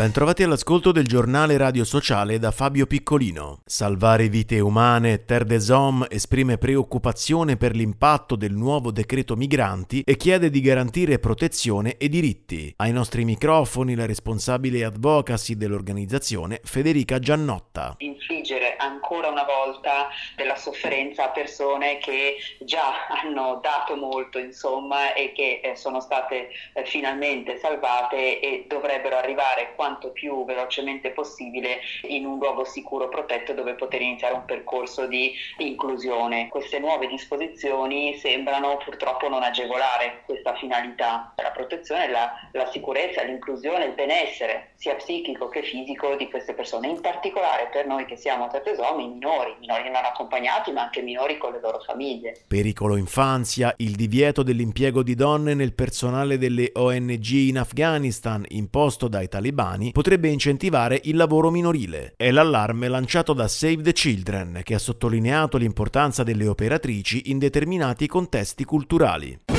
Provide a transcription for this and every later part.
Bentrovati all'ascolto del giornale radio sociale da Fabio Piccolino. Salvare vite umane, Terre des Hommes esprime preoccupazione per l'impatto del nuovo decreto migranti e chiede di garantire protezione e diritti. Ai nostri microfoni la responsabile advocacy dell'organizzazione Federica Giannotta. Infliggere ancora una volta della sofferenza a persone che già hanno dato molto, insomma, e che eh, sono state eh, finalmente salvate e dovrebbero arrivare quando quanto più velocemente possibile in un luogo sicuro protetto dove poter iniziare un percorso di inclusione. Queste nuove disposizioni sembrano purtroppo non agevolare questa finalità, la protezione, la, la sicurezza, l'inclusione, il benessere sia psichico che fisico di queste persone, in particolare per noi che siamo tratesomi, minori, minori non accompagnati ma anche minori con le loro famiglie. Pericolo infanzia, il divieto dell'impiego di donne nel personale delle ONG in Afghanistan imposto dai talibani anni potrebbe incentivare il lavoro minorile. È l'allarme lanciato da Save the Children, che ha sottolineato l'importanza delle operatrici in determinati contesti culturali.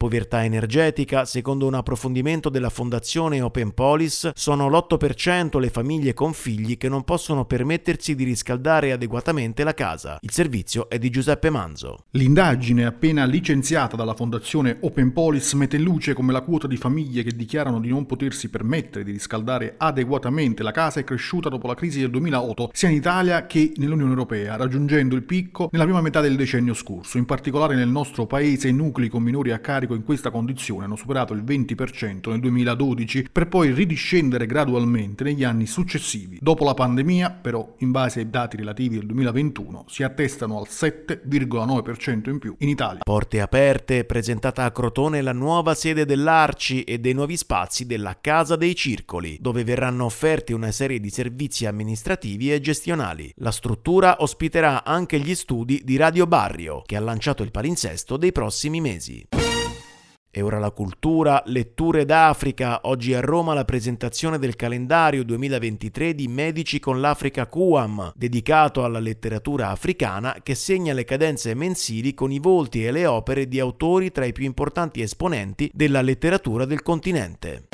Povertà energetica, secondo un approfondimento della fondazione Open Polis, sono l'8% le famiglie con figli che non possono permettersi di riscaldare adeguatamente la casa. Il servizio è di Giuseppe Manzo. L'indagine appena licenziata dalla fondazione Open Polis mette in luce come la quota di famiglie che dichiarano di non potersi permettere di riscaldare adeguatamente la casa è cresciuta dopo la crisi del 2008 sia in Italia che nell'Unione Europea, raggiungendo il picco nella prima metà del decennio scorso. In particolare nel nostro paese i nuclei con minori a carico carico in questa condizione hanno superato il 20% nel 2012 per poi ridiscendere gradualmente negli anni successivi. Dopo la pandemia, però, in base ai dati relativi al 2021, si attestano al 7,9% in più in Italia. Porte aperte, presentata a Crotone la nuova sede dell'Arci e dei nuovi spazi della Casa dei Circoli, dove verranno offerti una serie di servizi amministrativi e gestionali. La struttura ospiterà anche gli studi di Radio Barrio, che ha lanciato il palinsesto dei prossimi mesi. E ora la cultura, letture d'Africa. Oggi a Roma la presentazione del calendario 2023 di Medici con l'Africa QAM, dedicato alla letteratura africana che segna le cadenze mensili con i volti e le opere di autori tra i più importanti esponenti della letteratura del continente.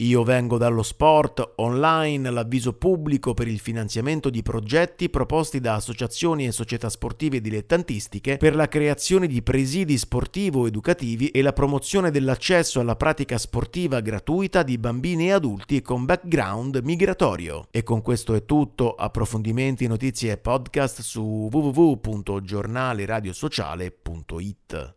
Io vengo dallo sport, online, l'avviso pubblico per il finanziamento di progetti proposti da associazioni e società sportive dilettantistiche per la creazione di presidi sportivo-educativi e la promozione dell'accesso alla pratica sportiva gratuita di bambini e adulti con background migratorio. E con questo è tutto, approfondimenti, notizie e podcast su www.giornaleradiosociale.it.